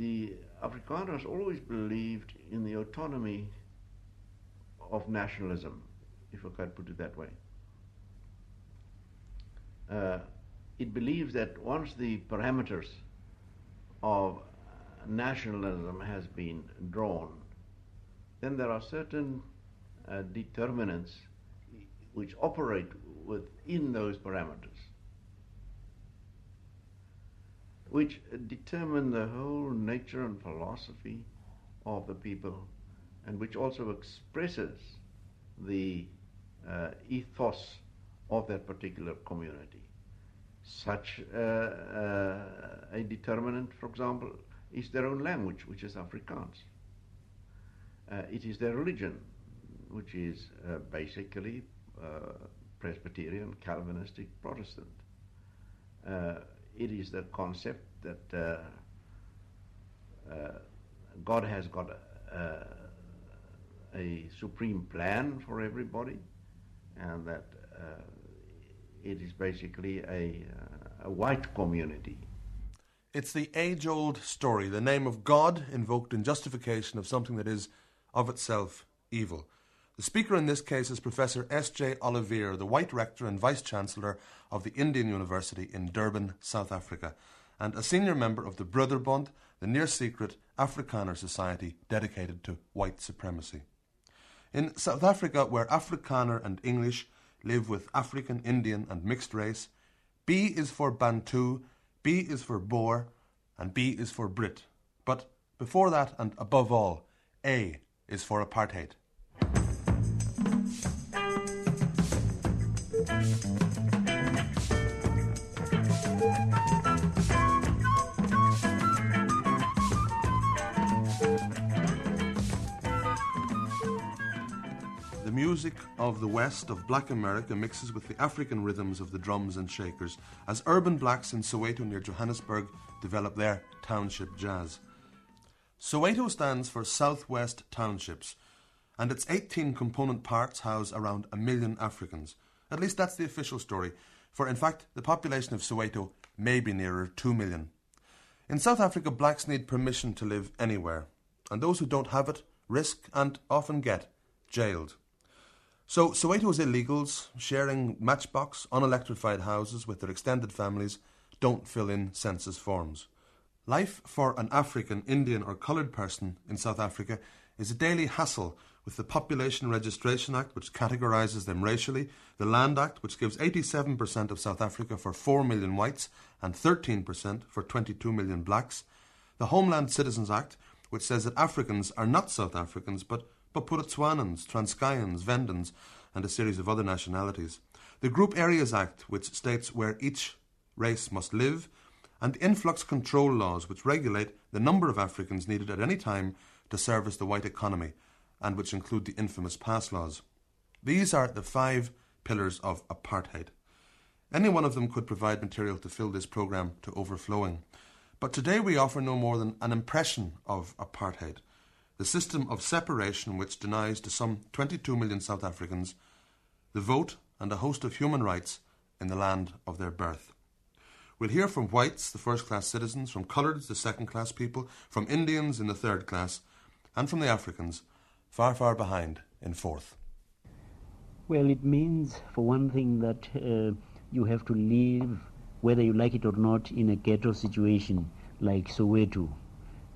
the Afrikaners always believed in the autonomy of nationalism, if I can put it that way. Uh, it believes that once the parameters of nationalism has been drawn, then there are certain uh, determinants which operate within those parameters, which determine the whole nature and philosophy of the people, and which also expresses the uh, ethos of that particular community. Such uh, uh, a determinant, for example, is their own language, which is Afrikaans. Uh, it is their religion, which is uh, basically uh, Presbyterian, Calvinistic, Protestant. Uh, it is the concept that uh, uh, God has got a, a, supreme plan for everybody, and that it is basically a, a white community. It's the age old story, the name of God invoked in justification of something that is of itself evil. The speaker in this case is Professor S.J. Olivier, the White Rector and Vice Chancellor of the Indian University in Durban, South Africa, and a senior member of the Broederbond, the near secret Afrikaner society dedicated to white supremacy. In South Africa, where Afrikaner and English live with African, Indian, and mixed race, B is for Bantu, B is for Boer, and B is for Brit. But before that, and above all, A is for apartheid. Music of the West of Black America mixes with the African rhythms of the drums and shakers as urban blacks in Soweto near Johannesburg develop their township jazz. Soweto stands for Southwest Townships, and its 18 component parts house around a million Africans. At least that's the official story, for in fact, the population of Soweto may be nearer 2 million. In South Africa, blacks need permission to live anywhere, and those who don't have it risk and often get jailed. So, Soweto's illegals sharing matchbox, unelectrified houses with their extended families don't fill in census forms. Life for an African, Indian, or coloured person in South Africa is a daily hassle with the Population Registration Act, which categorises them racially, the Land Act, which gives 87% of South Africa for 4 million whites and 13% for 22 million blacks, the Homeland Citizens Act, which says that Africans are not South Africans but, but Botswanans, Transkeians, Vendans, and a series of other nationalities, the Group Areas Act, which states where each race must live, and influx control laws which regulate the number of Africans needed at any time to service the white economy and which include the infamous pass laws. These are the five pillars of apartheid. Any one of them could provide material to fill this programme to overflowing. But today we offer no more than an impression of apartheid, the system of separation which denies to some 22 million South Africans the vote and a host of human rights in the land of their birth. We'll hear from whites, the first class citizens, from coloureds, the second class people, from Indians in the third class, and from the Africans, far, far behind in fourth. Well, it means, for one thing, that uh, you have to live, whether you like it or not, in a ghetto situation like Soweto,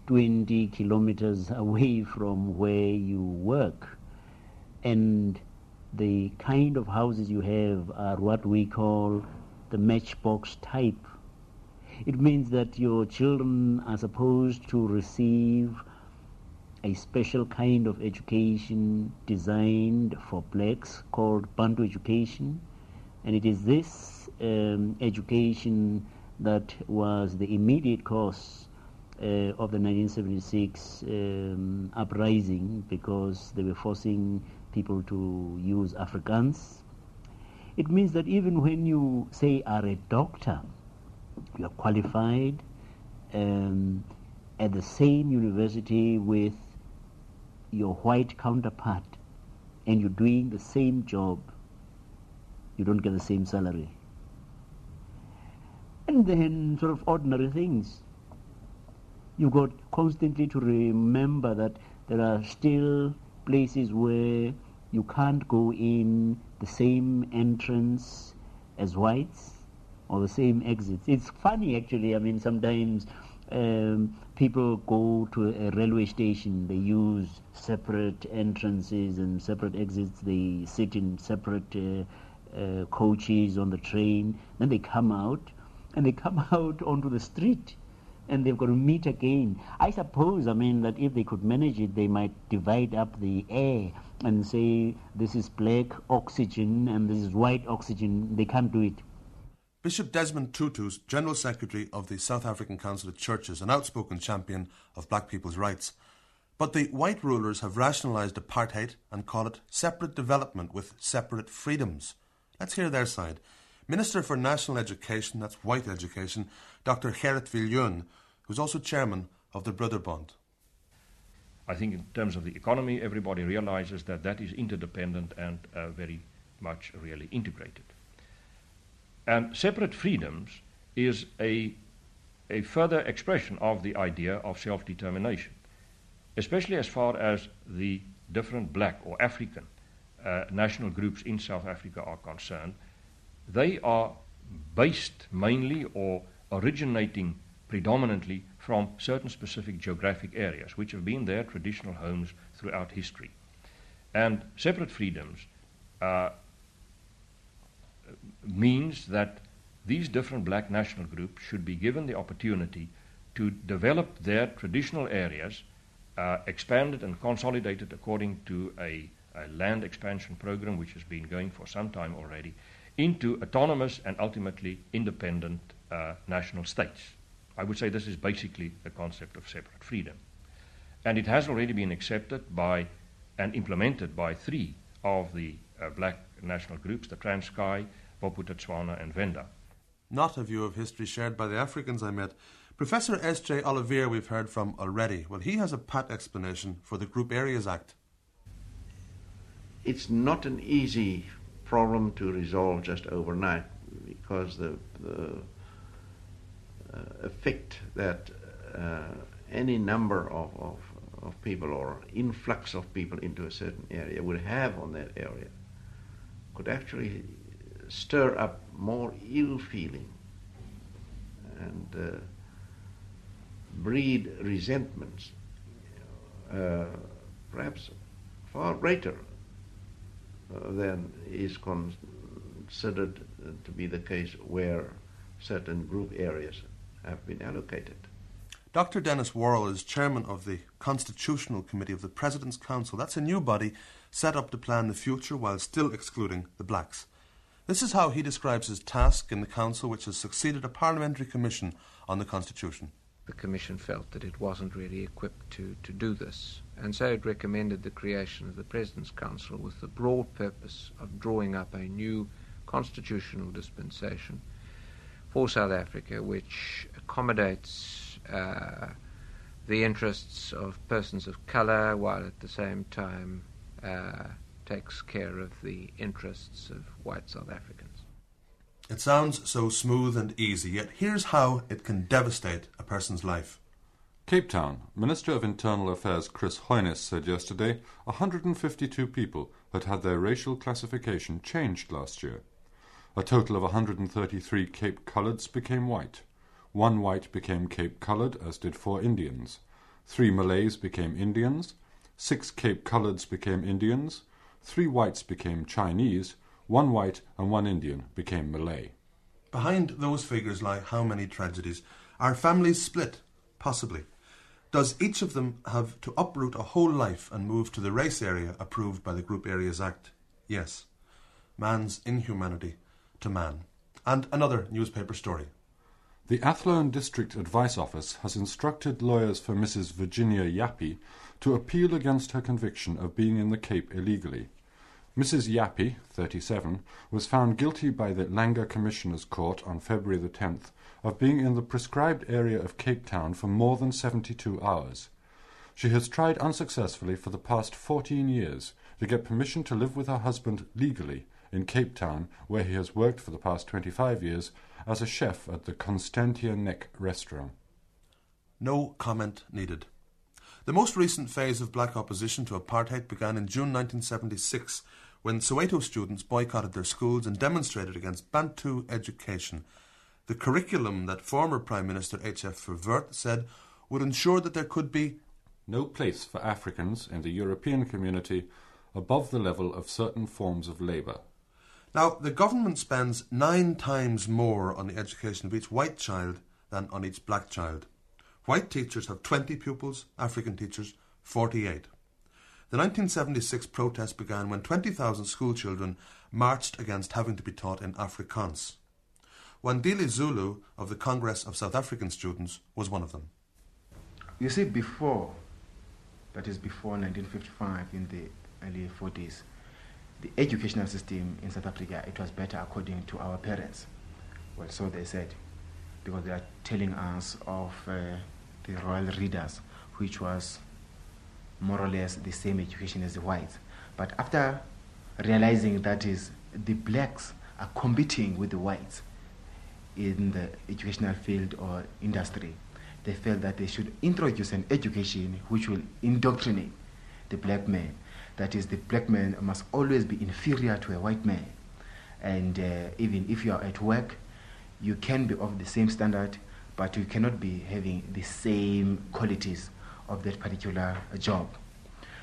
20 kilometers away from where you work. And the kind of houses you have are what we call the matchbox type it means that your children are supposed to receive a special kind of education designed for blacks called Bantu education. And it is this um, education that was the immediate cause uh, of the 1976 um, uprising because they were forcing people to use Afrikaans. It means that even when you, say, are a doctor, you are qualified um, at the same university with your white counterpart and you're doing the same job, you don't get the same salary. And then sort of ordinary things. You've got constantly to remember that there are still places where you can't go in the same entrance as whites or the same exits. It's funny actually. I mean, sometimes um, people go to a railway station, they use separate entrances and separate exits, they sit in separate uh, uh, coaches on the train, then they come out and they come out onto the street and they've got to meet again. I suppose, I mean, that if they could manage it, they might divide up the air and say this is black oxygen and this is white oxygen. They can't do it. Bishop Desmond Tutu's General Secretary of the South African Council of Churches, an outspoken champion of black people's rights. But the white rulers have rationalised apartheid and call it separate development with separate freedoms. Let's hear their side. Minister for National Education, that's white education, Dr. Gerrit Viljoen, who's also chairman of the Broederbond. I think in terms of the economy, everybody realizes that that is interdependent and uh, very much really integrated. And separate freedoms is a, a further expression of the idea of self determination, especially as far as the different black or African uh, national groups in South Africa are concerned. They are based mainly or originating predominantly from certain specific geographic areas, which have been their traditional homes throughout history. And separate freedoms uh, means that these different black national groups should be given the opportunity to develop their traditional areas, uh, expanded and consolidated according to a, a, land expansion program which has been going for some time already, into autonomous and ultimately independent uh, national states. I would say this is basically the concept of separate freedom. And it has already been accepted by and implemented by three of the uh, black national groups, the Transkei, Bophuthatswana, and Venda. Not a view of history shared by the Africans I met. Professor S.J. Olivier, we've heard from already. Well, he has a pat explanation for the Group Areas Act. It's not an easy problem to resolve just overnight because the, the uh, effect that uh, any number of, of, of people or influx of people into a certain area would have on that area could actually stir up more ill feeling and uh, breed resentments, uh, perhaps far greater than is considered to be the case where certain group areas have been allocated. Dr. Denis Worrall is chairman of the Constitutional Committee of the President's Council. That's a new body set up to plan the future while still excluding the blacks. This is how he describes his task in the Council, which has succeeded a parliamentary commission on the Constitution. The Commission felt that it wasn't really equipped to, to do this, and so it recommended the creation of the President's Council with the broad purpose of drawing up a new constitutional dispensation for South Africa which accommodates uh, the interests of persons of colour while at the same time uh, takes care of the interests of white South Africans. It sounds so smooth and easy, yet here's how it can devastate a person's life. Cape Town, Minister of Internal Affairs Chris Heunis said yesterday 152 people had had their racial classification changed last year. A total of 133 Cape Coloureds became white. One white became Cape Coloured, as did four Indians. Three Malays became Indians. Six Cape Coloureds became Indians three whites became Chinese, one white and one Indian became Malay. Behind those figures lie how many tragedies? Are families split? Possibly. Does each of them have to uproot a whole life and move to the race area approved by the Group Areas Act? Yes. Man's inhumanity to man. And another newspaper story. The Athlone District Advice Office has instructed lawyers for Mrs. Virginia Yappy to appeal against her conviction of being in the Cape illegally. Mrs. Yappy, 37, was found guilty by the Langa Commissioners Court on February the 10th of being in the prescribed area of Cape Town for more than 72 hours. She has tried unsuccessfully for the past 14 years to get permission to live with her husband legally in Cape Town, where he has worked for the past 25 years as a chef at the Constantia Nek restaurant. No comment needed. The most recent phase of black opposition to apartheid began in June 1976 when Soweto students boycotted their schools and demonstrated against Bantu education, the curriculum that former Prime Minister H.F. Verwoerd said would ensure that there could be no place for Africans in the European community above the level of certain forms of labour. Now, the government spends nine times more on the education of each white child than on each black child. White teachers have 20 pupils, African teachers 48. The 1976 protest began when 20,000 schoolchildren marched against having to be taught in Afrikaans. Wandile Zulu of the Congress of South African Students was one of them. You see, before, that is before 1955, in the early 40s, the educational system in South Africa, it was better according to our parents. Well, so they said, because they are telling us of uh, the royal readers, which was more or less the same education as the whites. But after realizing that is the blacks are competing with the whites in the educational field or industry, they felt that they should introduce an education which will indoctrinate the black man. That is, the black man must always be inferior to a white man. And uh, even if you are at work, you can be of the same standard, but you cannot be having the same qualities of that particular job.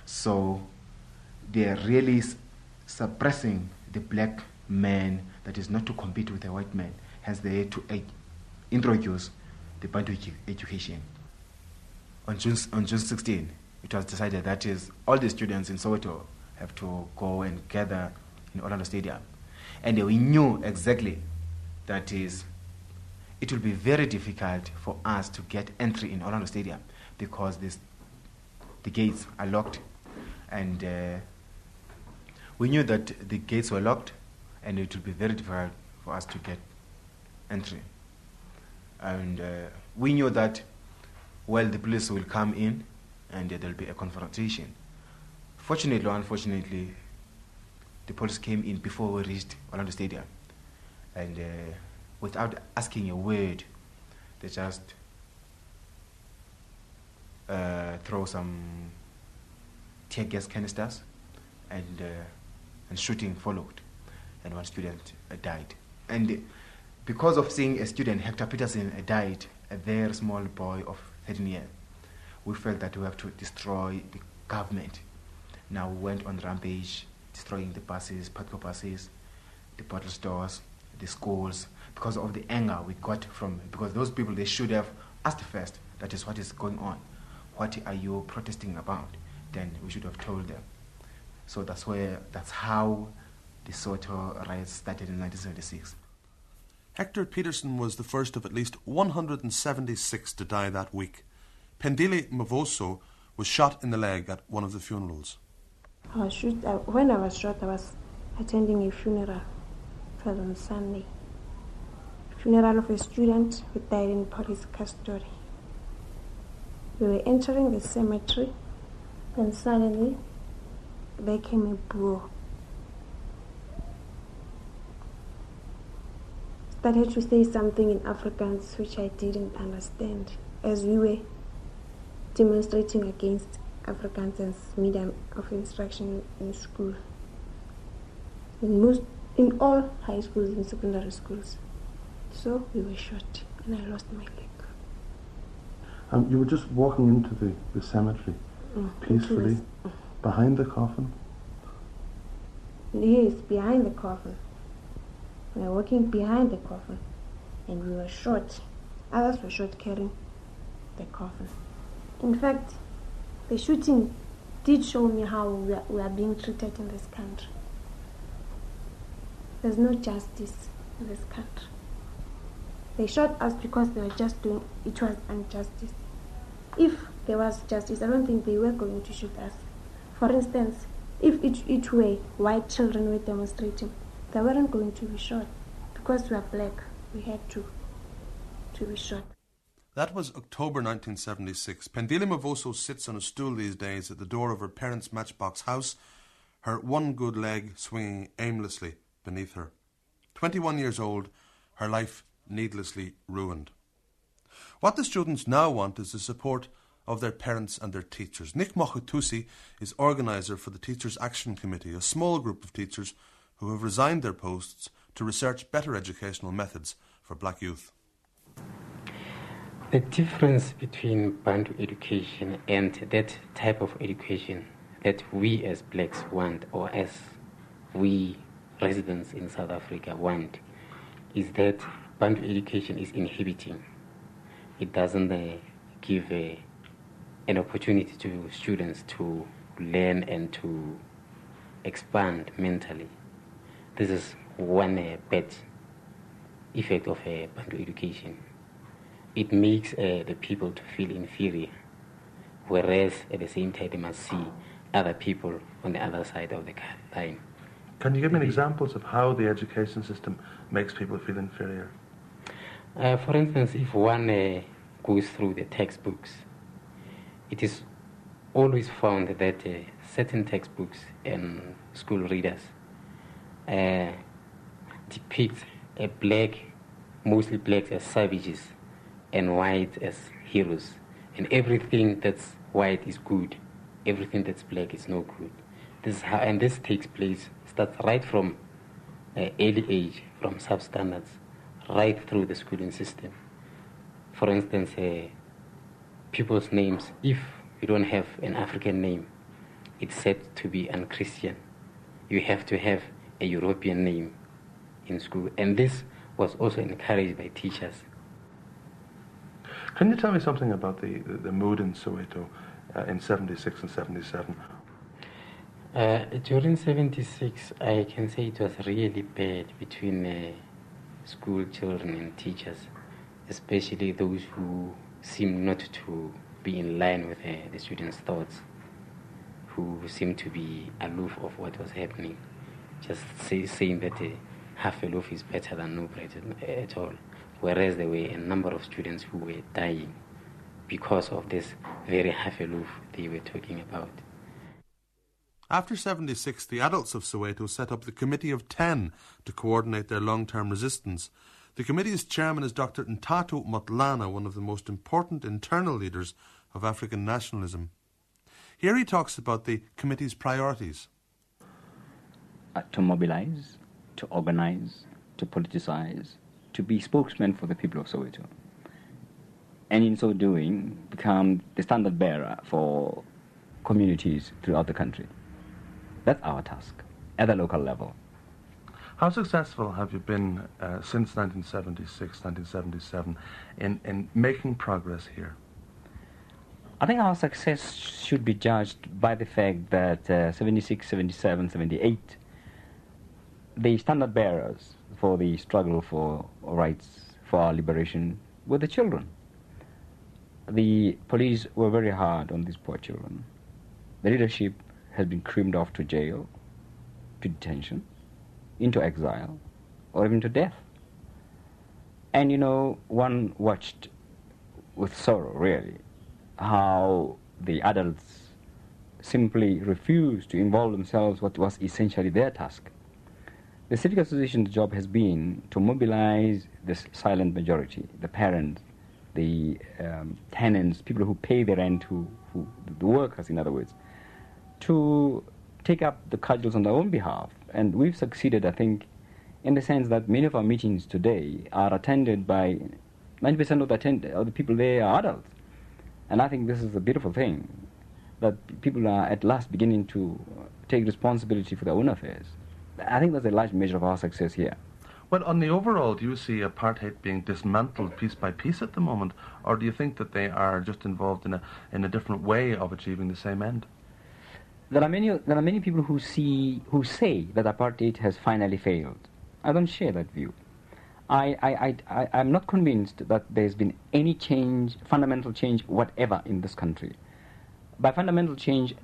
So they're really suppressing the black man that is not to compete with the white man. Hence, they had to introduce the Bantu education. On June, on June 16, it was decided that is all the students in Soweto have to go and gather in Orlando Stadium. And we knew exactly that is it will be very difficult for us to get entry in Orlando Stadium because this, the gates are locked. And uh, we knew that the gates were locked and it would be very difficult for us to get entry. And uh, we knew that, well, the police will come in and uh, there'll be a confrontation. Fortunately or unfortunately, the police came in before we reached Orlando Stadium. And uh, without asking a word, they just uh, throw some tear gas canisters and, uh, and shooting followed. And one student uh, died. And because of seeing a student, Hector Pieterson, uh, died, a very small boy of 13 years, we felt that we have to destroy the government. Now we went on rampage, destroying the buses, PUTCO buses, the bottle stores, the schools, because of the anger we got from, because those people, they should have asked first, that is what is going on. What are you protesting about? Then we should have told them. So that's where, that's how the Soweto riots started in 1976. Hector Pieterson was the first of at least 176 to die that week. Pendile Mavoso was shot in the leg at one of the funerals. I was shoot, uh, when I was shot, I was attending a funeral. It was on Sunday. Funeral of a student who died in police custody. We were entering the cemetery, and suddenly there came a bull. Started to say something in Afrikaans which I didn't understand as we were demonstrating against Afrikaans as medium of instruction in school. In most, in all high schools and secondary schools. So we were shot, and I lost my leg. Um, you were just walking into the, the cemetery Mm, peacefully, this- behind the coffin. Yes, behind the coffin. We were walking behind the coffin, and we were shot. Others were shot carrying the coffin. In fact, the shooting did show me how we are, we are being treated in this country. There's no justice in this country. They shot us because they were just doing it was injustice. If there was justice, I don't think they were going to shoot us. For instance, if it were white children were demonstrating, they weren't going to be shot because we are black. We had to to be shot. That was October 1976. Pendile Mavoso sits on a stool these days at the door of her parents' matchbox house, her one good leg swinging aimlessly beneath her. 21 years old, her life needlessly ruined. What the students now want is the support of their parents and their teachers. Nick Mokhatusi is organiser for the Teachers Action Committee, a small group of teachers who have resigned their posts to research better educational methods for black youth. The difference between Bantu education and that type of education that we as blacks want, or as we residents in South Africa want, is that Bantu education is inhibiting. It doesn't uh, give uh, an opportunity to students to learn and to expand mentally. This is one uh, bad effect of uh, Bantu education. It makes uh, the people to feel inferior, whereas at the same time they must see other people on the other side of the line. Can you give me examples of how the education system makes people feel inferior? Uh, for instance, if one uh, goes through the textbooks, it is always found that uh, certain textbooks and school readers uh, depict a black, mostly blacks as savages and white as heroes. And everything that's white is good, everything that's black is no good. This is how, and this takes place, starts right from uh, early age, from substandards, right through the schooling system. For instance, uh, people's names, if you don't have an African name, it's said to be unchristian. You have to have a European name in school. And this was also encouraged by teachers. Can you tell me something about the, the, the mood in Soweto uh, in 76 and 77? Uh, during 76, I can say it was really bad between uh, school children and teachers, especially those who seemed not to be in line with uh, the students' thoughts, who seemed to be aloof of what was happening, just say, saying that uh, half a loaf is better than no bread at all. Whereas there were a number of students who were dying because of this very half a loaf they were talking about. After 76, the adults of Soweto set up the Committee of Ten to coordinate their long term resistance. The committee's chairman is Dr. Nthato Motlana, one of the most important internal leaders of African nationalism. Here he talks about the committee's priorities. Uh, to mobilize, to organize, to politicize, to be spokesman for the people of Soweto. And in so doing, become the standard bearer for communities throughout the country. That's our task at the local level. How successful have you been uh, since 1976, 1977 in, in making progress here? I think our success should be judged by the fact that uh, 76, 77, 78, the standard bearers for the struggle for rights, for our liberation, were the children. The police were very hard on these poor children. The leadership has been creamed off to jail, to detention, into exile, or even to death. And you know, one watched with sorrow, really, how the adults simply refused to involve themselves what was essentially their task. The civic association's job has been to mobilize this silent majority, the parents, the um, tenants, people who pay the rent, who, who, the workers, in other words, to take up the cudgels on their own behalf. And we've succeeded, I think, in the sense that many of our meetings today are attended by 90% of the, attend- of the people there are adults. And I think this is a beautiful thing, that people are at last beginning to take responsibility for their own affairs. I think that's a large measure of our success here. Well, on the overall, do you see apartheid being dismantled piece by piece at the moment, or do you think that they are just involved in a, in a different way of achieving the same end? There are many, there are many people who see, who say that apartheid has finally failed. I don't share that view. I, I, I, I, am not convinced that there's been any change, fundamental change, whatever, in this country. By fundamental change,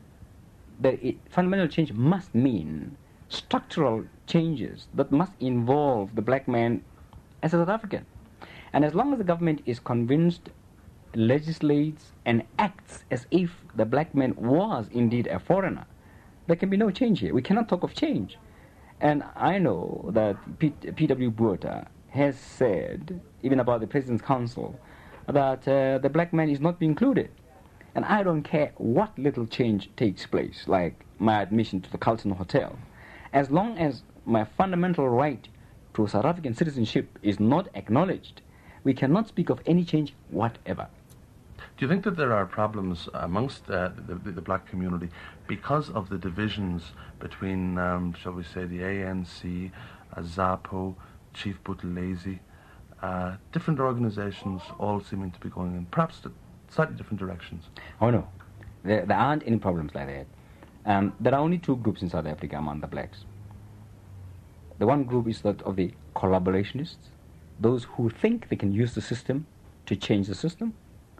the it, fundamental change must mean structural changes that must involve the black man as a South African. And as long as the government is convinced, legislates, and acts as if the black man was indeed a foreigner, there can be no change here. We cannot talk of change. And I know that P.W. Botha has said, even about the President's Council, that uh, the black man is not being included. And I don't care what little change takes place, like my admission to the Carlton Hotel, as long as my fundamental right to South African citizenship is not acknowledged, we cannot speak of any change whatever. Do you think that there are problems amongst uh, the, the, the, black community because of the divisions between, um, shall we say, the ANC, uh, ZAPO, Chief Buthelezi, uh, different organizations all seeming to be going in perhaps slightly different directions? Oh, no. There, there aren't any problems like that. Um, there are only two groups in South Africa among the blacks. The one group is that of the collaborationists, those who think they can use the system to change the system.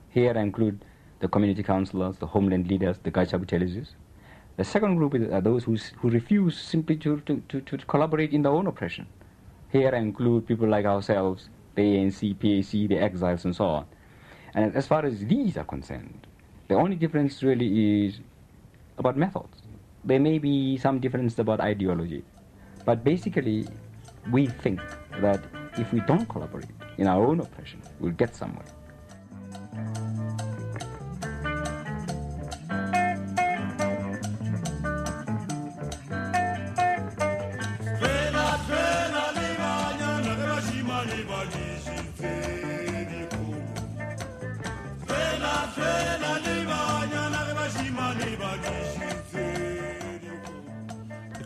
Here I include the community councillors, the homeland leaders, the Gatsha Buthelezis. The second group are those who, who refuse simply to, to, to collaborate in their own oppression. Here I include people like ourselves, the ANC, PAC, the exiles, and so on. And as far as these are concerned, the only difference really is about methods. There may be some difference about ideology, but basically, we think that if we don't collaborate in our own oppression, we'll get somewhere.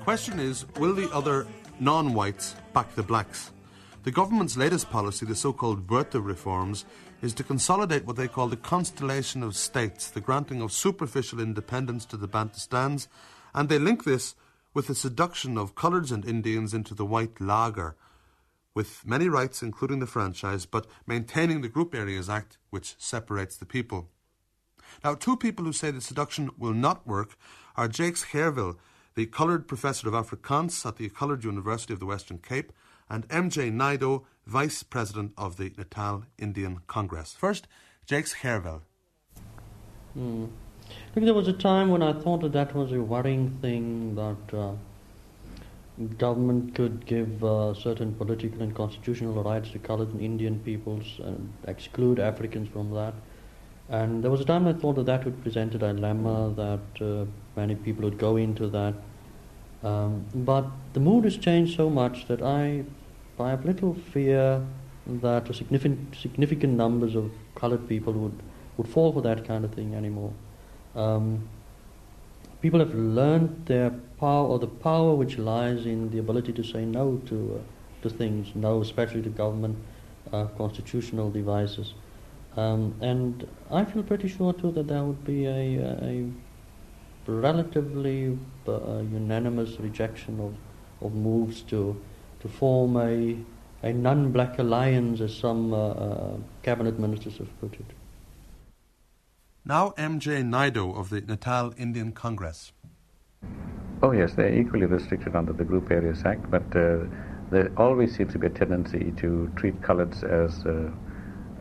Question is will the other non whites back the blacks? The government's latest policy, the so called Botha reforms, is to consolidate what they call the constellation of states, the granting of superficial independence to the Bantustans, and they link this with the seduction of coloureds and Indians into the white laager, with many rights, including the franchise, but maintaining the Group Areas Act, which separates the people. Now, two people who say the seduction will not work are Jakes Gerwel, the coloured professor of Afrikaans at the Coloured University of the Western Cape, and MJ Naidoo, vice president of the Natal Indian Congress. First, Jakes. I think there was a time when I thought that that was a worrying thing that uh, government could give uh, certain political and constitutional rights to coloured and Indian peoples and exclude Africans from that. And there was a time I thought that that would present a dilemma that uh, many people would go into that. Um, but the mood has changed so much that I, I have little fear that significant, significant numbers of colored people would, would fall for that kind of thing anymore. Um, people have learned their power, or the power which lies in the ability to say no to, uh, to things, no, especially to government uh, constitutional devices. Um, and I feel pretty sure too that there would be a, a relatively uh, unanimous rejection of, of moves to, to form a, a non black alliance, as some uh, uh, cabinet ministers have put it. Now, MJ Naidoo of the Natal Indian Congress. Oh, yes, they're equally restricted under the Group Areas Act, but uh, there always seems to be a tendency to treat coloreds as uh,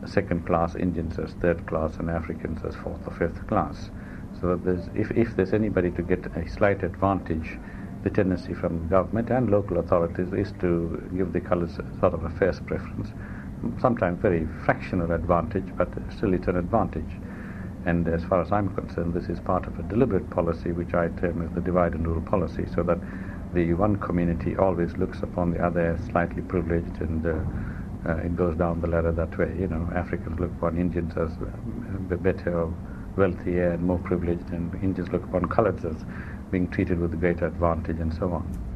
second class, Indians as third class, and Africans as fourth or fifth class. So there's, if, if there's anybody to get a slight advantage, the tendency from government and local authorities is to give the colours sort of a first preference. Sometimes very fractional advantage, but still it's an advantage. And as far as I'm concerned, this is part of a deliberate policy which I term as the divide and rule policy, so that the one community always looks upon the other as slightly privileged and uh, uh, it goes down the ladder that way. You know, Africans look upon Indians as better wealthier and more privileged, and Indians look upon coloreds as being treated with greater advantage, and so on.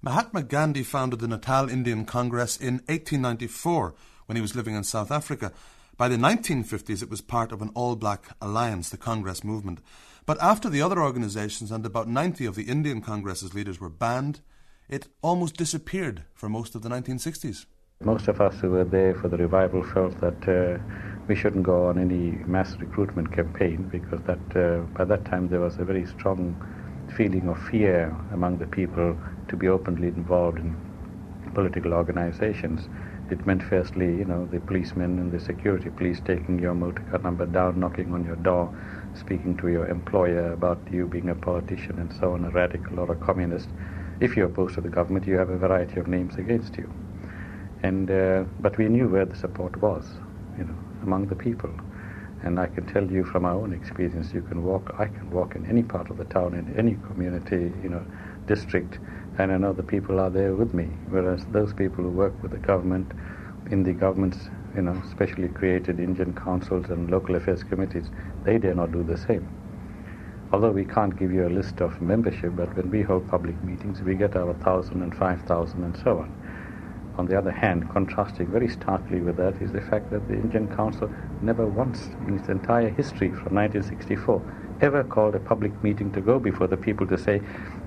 Mahatma Gandhi founded the Natal Indian Congress in 1894 when he was living in South Africa. By the 1950s, it was part of an all black alliance, the Congress movement. But after the other organizations and about 90 of the Indian Congress's leaders were banned, it almost disappeared for most of the 1960s. Most of us who were there for the revival felt that uh, we shouldn't go on any mass recruitment campaign because that uh, by that time there was a very strong feeling of fear among the people to be openly involved in political organizations. It meant firstly, you know, the policemen and the security police taking your motor car number down, knocking on your door, speaking to your employer about you being a politician and so on, a radical or a communist. If you're opposed to the government, you have a variety of names against you. And uh, but we knew where the support was, you know, among the people. And I can tell you from my own experience, you can walk, I can walk in any part of the town, in any community, you know, district, and I know the people are there with me. Whereas those people who work with the government, in the government's, you know, specially created Indian councils and local affairs committees, they dare not do the same. Although we can't give you a list of membership, but when we hold public meetings, we get our thousand and five thousand and so on. On the other hand, contrasting very starkly with that is the fact that the Indian Council never once in its entire history from 1964 ever called a public meeting to go before the people to say,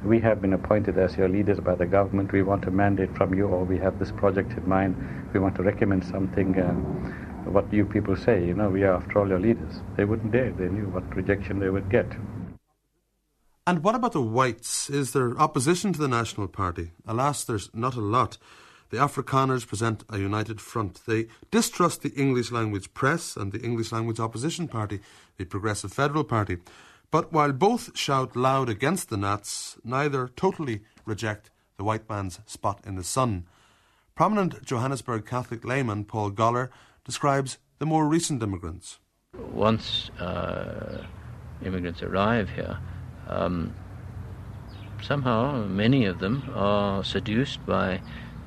we have been appointed as your leaders by the government, we want a mandate from you, or we have this project in mind, we want to recommend something. Uh, what you people say? You know, we are after all your leaders. They wouldn't dare. They knew what rejection they would get. And what about the whites? Is there opposition to the National Party? Alas, there's not a lot. The Afrikaners present a united front. They distrust the English language press and the English language opposition party, the Progressive Federal Party. But while both shout loud against the Nats, neither totally reject the white man's spot in the sun. Prominent Johannesburg Catholic layman Paul Goller describes the more recent immigrants. Once uh, immigrants arrive here, um, somehow many of them are seduced by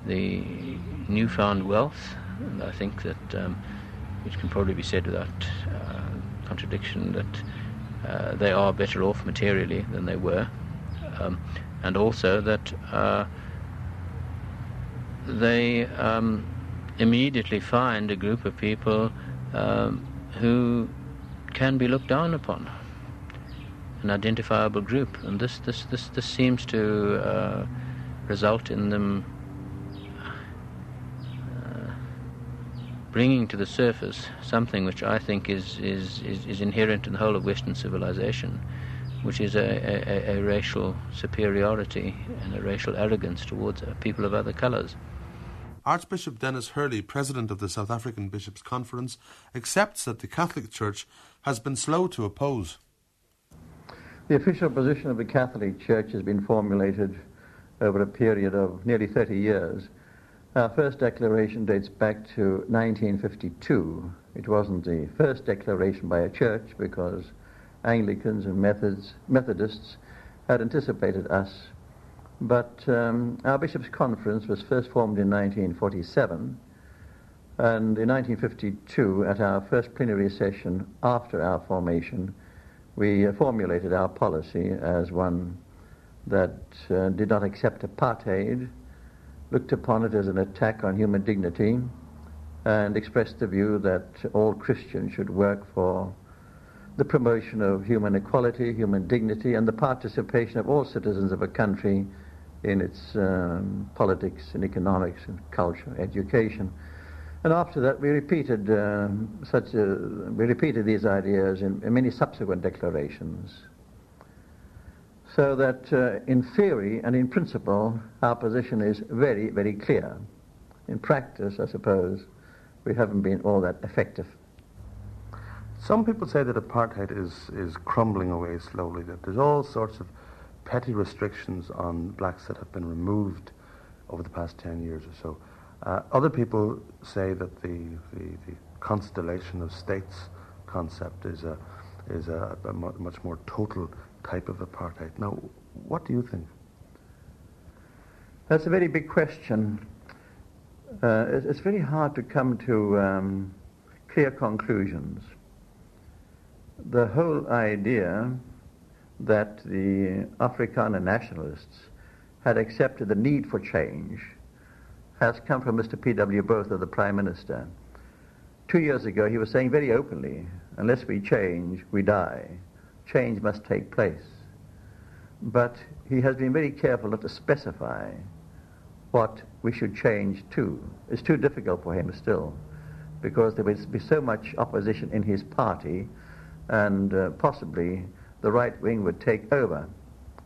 the newfound wealth. And I think that um, it can probably be said without uh, contradiction that uh, they are better off materially than they were, um, and also that uh, they um, immediately find a group of people um, who can be looked down upon, an identifiable group, and this this this this seems to uh, result in them bringing to the surface something which I think is, is, is, is inherent in the whole of Western civilization, which is a, a, a, racial superiority and a racial arrogance towards people of other colours. Archbishop Denis Hurley, president of the South African Bishops' Conference, accepts that the Catholic Church has been slow to oppose. The official position of the Catholic Church has been formulated over a period of nearly 30 years our first declaration dates back to 1952. It wasn't the first declaration by a church because Anglicans and Methods, Methodists had anticipated us. But um, our Bishops' Conference was first formed in 1947, and in 1952, at our first plenary session after our formation, we uh, formulated our policy as one that uh, did not accept apartheid looked upon it as an attack on human dignity and expressed the view that all Christians should work for the promotion of human equality, human dignity, and the participation of all citizens of a country in its um, politics and economics and culture, education. And after that, we repeated um, such a, we repeated these ideas in, in many subsequent declarations. So that uh, in theory and in principle, our position is very, very clear. In practice, I suppose, we haven't been all that effective. Some people say that apartheid is, is crumbling away slowly, that there's all sorts of petty restrictions on blacks that have been removed over the past 10 years or so. Uh, other people say that the, the, the, constellation of states concept is a, is a, a much more total type of apartheid. Now, what do you think? That's a very big question. Uh, it's, it's, very hard to come to um, clear conclusions. The whole idea that the Afrikaner nationalists had accepted the need for change has come from Mr. P.W. Botha, the Prime Minister. Two years ago, he was saying very openly, unless we change, we die change must take place. But he has been very careful not to specify what we should change to. It's too difficult for him still, because there will be so much opposition in his party, and uh, possibly the right wing would take over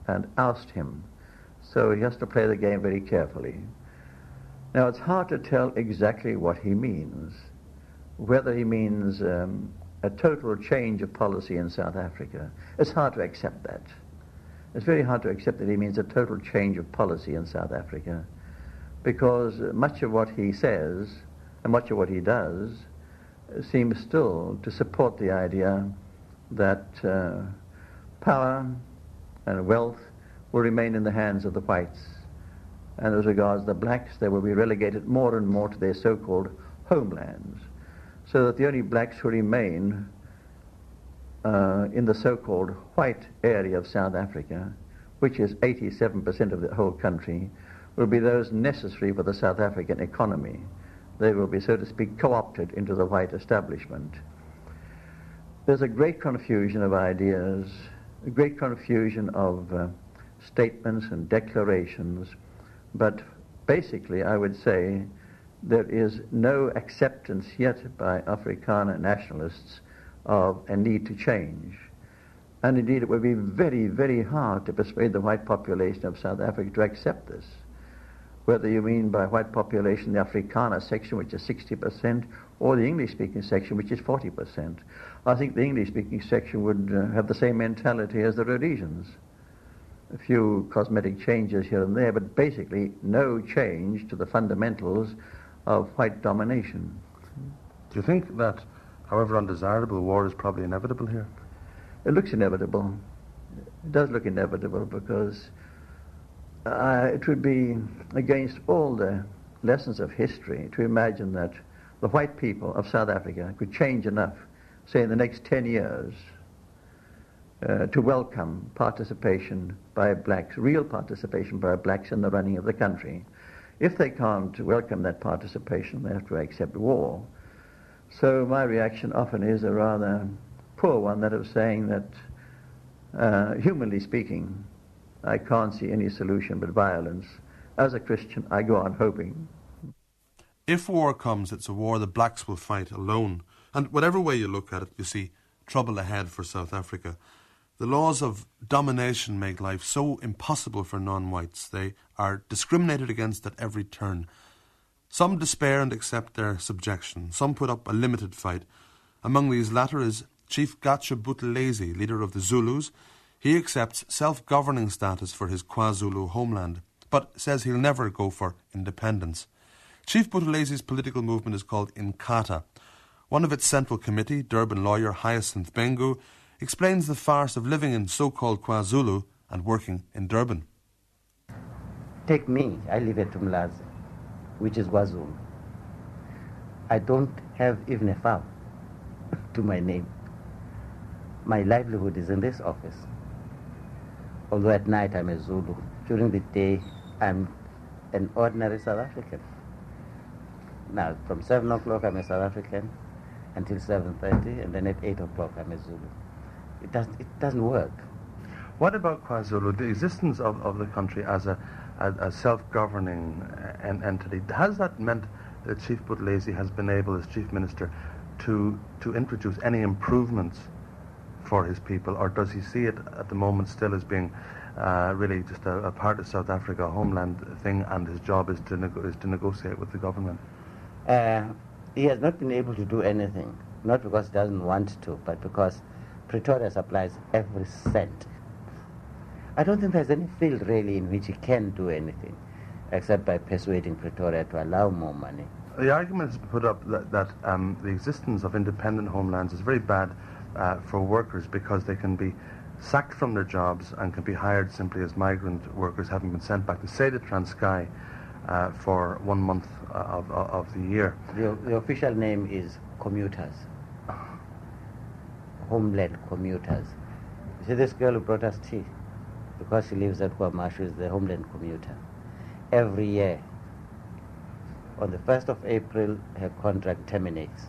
and oust him. So he has to play the game very carefully. Now, it's hard to tell exactly what he means, whether he means um, a total change of policy in South Africa. It's hard to accept that. It's very hard to accept that he means a total change of policy in South Africa because much of what he says and much of what he does seems still to support the idea that uh, power and wealth will remain in the hands of the whites. And as regards the blacks, they will be relegated more and more to their so-called homelands, so that the only blacks who remain uh, in the so-called white area of South Africa, which is 87% of the whole country, will be those necessary for the South African economy. They will be, so to speak, co-opted into the white establishment. There's a great confusion of ideas, a great confusion of uh, statements and declarations, but basically I would say there is no acceptance yet by Afrikaner nationalists of a need to change. And indeed, it would be very, very hard to persuade the white population of South Africa to accept this. Whether you mean by white population the Afrikaner section, which is 60%, or the English speaking section, which is 40%. I think the English speaking section would uh, have the same mentality as the Rhodesians. A few cosmetic changes here and there, but basically no change to the fundamentals of white domination. Do you think that however undesirable, war is probably inevitable here? It looks inevitable. It does look inevitable because uh, it would be against all the lessons of history to imagine that the white people of South Africa could change enough, say in the next 10 years, uh, to welcome participation by blacks, real participation by blacks in the running of the country. If they can't welcome that participation, they have to accept war. So my reaction often is a rather poor one, that of saying that, uh, humanly speaking, I can't see any solution but violence. As a Christian, I go on hoping. If war comes, it's a war the blacks will fight alone. And whatever way you look at it, you see trouble ahead for South Africa. The laws of domination make life so impossible for non whites. They are discriminated against at every turn. Some despair and accept their subjection. Some put up a limited fight. Among these latter is Chief Gatsha Buthelezi, leader of the Zulus. He accepts self governing status for his KwaZulu homeland, but says he'll never go for independence. Chief Buthelezi's political movement is called Inkatha. One of its central committee, Durban lawyer Hyacinth Bengu, explains the farce of living in so called KwaZulu and working in Durban. Take me, I live at Umlazi which is KwaZulu. I don't have even a file to my name. My livelihood is in this office. Although at night I'm a Zulu, during the day I'm an ordinary South African. Now, from 7 o'clock I'm a South African until 7.30, and then at 8 o'clock I'm a Zulu. It doesn't, it doesn't work. What about KwaZulu, the existence of, of the country as a a, a self-governing uh, entity. Has that meant that Chief Buthelezi has been able, as Chief Minister, to, to introduce any improvements for his people, or does he see it at the moment still as being uh, really just a, a, part of South Africa, a homeland thing, and his job is to, nego- is to negotiate with the government? Uh, he has not been able to do anything, not because he doesn't want to, but because Pretoria supplies every cent I don't think there's any field really in which he can do anything except by persuading Pretoria to allow more money. The argument is put up that, that um, the existence of independent homelands is very bad uh, for workers because they can be sacked from their jobs and can be hired simply as migrant workers having been sent back to, say, the Transkei uh, for one month uh, of, of the year. The, the official name is commuters, homeland commuters. You see this girl who brought us tea? because she lives at KwaMashu, is the homeland commuter. Every year, on the 1st of April, her contract terminates.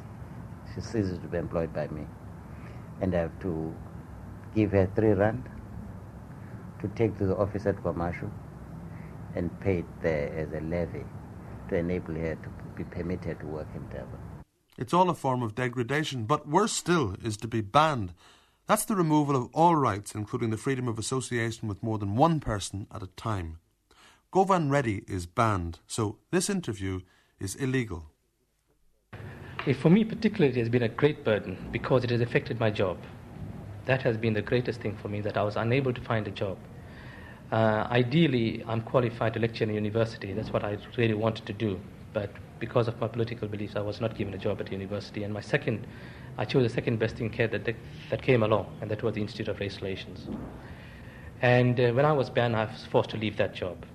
She ceases to be employed by me. And I have to give her three rand to take to the office at KwaMashu and pay it there as a levy to enable her to be permitted to work in Durban. It's all a form of degradation, but worse still is to be banned that's the removal of all rights, including the freedom of association with more than one person at a time. Govan Reddy is banned, so this interview is illegal. For me, particularly, it has been a great burden because it has affected my job. That has been the greatest thing for me, that I was unable to find a job. Uh, ideally, I'm qualified to lecture in a university. That's what I really wanted to do. But because of my political beliefs, I was not given a job at the university. And my second, I chose the second best thing that, that came along, and that was the Institute of Race Relations. And uh, when I was banned, I was forced to leave that job.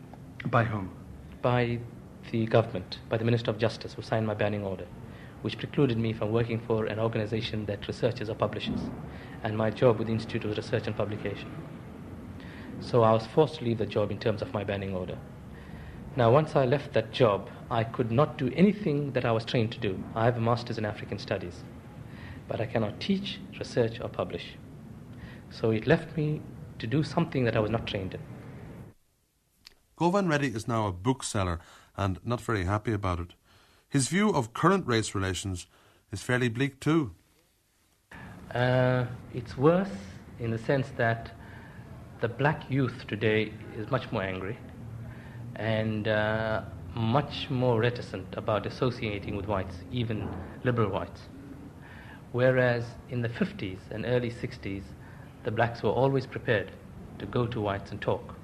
By whom? By the government, by the Minister of Justice, who signed my banning order, which precluded me from working for an organization that researches or publishes. And my job with the Institute was research and publication. So I was forced to leave the job in terms of my banning order. Now, once I left that job, I could not do anything that I was trained to do. I have a master's in African studies, but I cannot teach, research, or publish. So it left me to do something that I was not trained in. Govan Reddy is now a bookseller and not very happy about it. His view of current race relations is fairly bleak too. Uh, it's worse in the sense that the black youth today is much more angry and uh, much more reticent about associating with whites, even liberal whites. Whereas in the 50s and early 60s, the blacks were always prepared to go to whites and talk.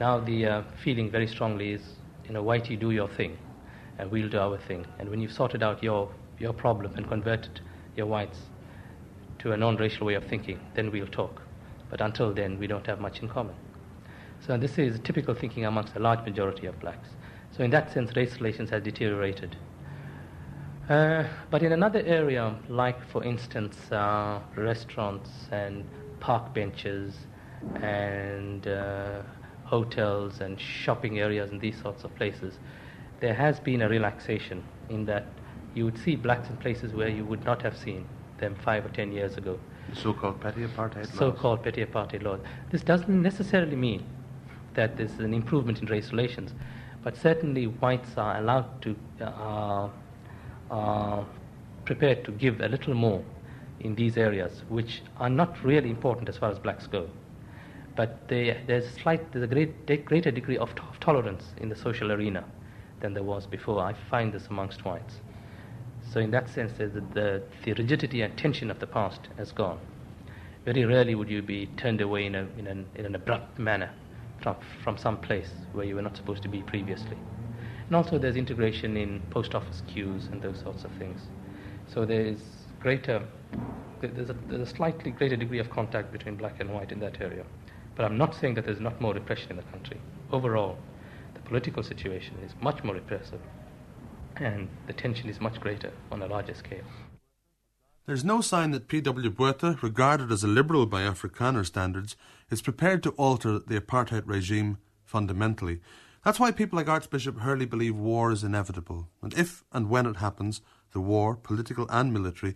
Now the uh, feeling very strongly is, you know, whitey, do your thing, and we'll do our thing. And when you've sorted out your, your problem and converted your whites to a non-racial way of thinking, then we'll talk. But until then, we don't have much in common. So this is typical thinking amongst a large majority of blacks. So in that sense, race relations has deteriorated. Uh, but in another area, like for instance, uh, restaurants and park benches and uh, hotels and shopping areas and these sorts of places, there has been a relaxation in that you would see blacks in places where you would not have seen them five or ten years ago. The so-called petty apartheid laws. So-called petty apartheid laws. This doesn't necessarily mean that there's an improvement in race relations, but certainly whites are allowed to, uh, uh, prepared to give a little more in these areas, which are not really important as far as blacks go. But they, there's, slight, there's a great, greater degree of, of tolerance in the social arena than there was before. I find this amongst whites. So in that sense, the, the, the, rigidity and tension of the past has gone. Very rarely would you be turned away in, a, in, an, in an abrupt manner from, from some place where you were not supposed to be previously. And also there's integration in post office queues and those sorts of things. So there's greater, there's a, there's a slightly greater degree of contact between black and white in that area. But I'm not saying that there's not more repression in the country. Overall, the political situation is much more repressive and the tension is much greater on a larger scale. There's no sign that P.W. Botha, regarded as a liberal by Afrikaner standards, is prepared to alter the apartheid regime fundamentally. That's why people like Archbishop Hurley believe war is inevitable, and if and when it happens, the war, political and military,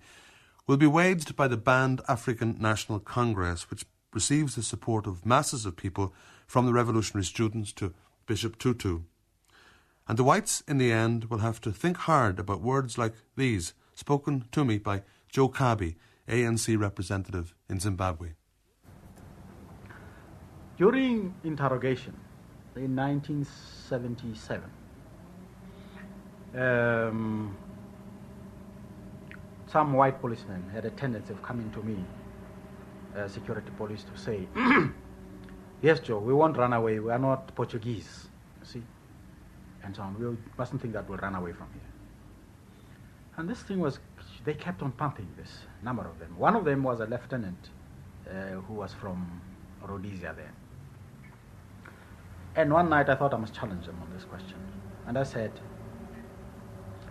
will be waged by the banned African National Congress, which receives the support of masses of people from the revolutionary students to Bishop Tutu. And the whites, in the end, will have to think hard about words like these, spoken to me by Joe Gqabi, ANC representative in Zimbabwe. During interrogation in 1977, um, some white policemen had a tendency of coming to me, uh, security police, to say, Yes, Joe, we won't run away. We are not Portuguese. You see? And so on. We mustn't think that we'll run away from here. And this thing was, they kept on pumping this, number of them. One of them was a lieutenant uh, who was from Rhodesia then. And one night I thought I must challenge them on this question. And I said,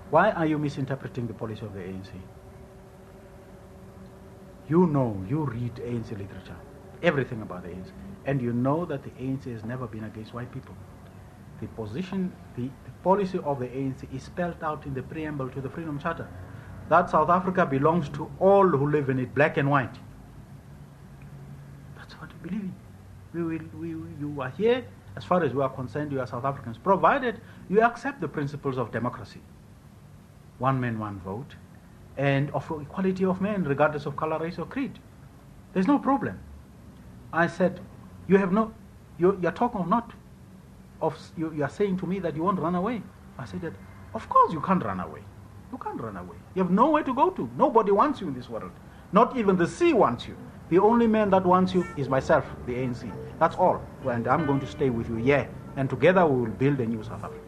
Why are you misinterpreting the policy of the ANC? You know, you read ANC literature, everything about the ANC, and you know that the ANC has never been against white people. The position, the, the policy of the ANC is spelled out in the preamble to the Freedom Charter that South Africa belongs to all who live in it, black and white. That's what we believe in. We will, we, you are here, as far as we are concerned, you are South Africans, provided you accept the principles of democracy. One man, one vote, and of equality of men, regardless of color, race, or creed. There's no problem. I said, you have no, you, you're talking of not, of, you, you are saying to me that you won't run away. I said that, of course you can't run away. You can't run away. You have nowhere to go to. Nobody wants you in this world. Not even the sea wants you. The only man that wants you is myself, the ANC. That's all. And I'm going to stay with you, yeah. And together we will build a new South Africa.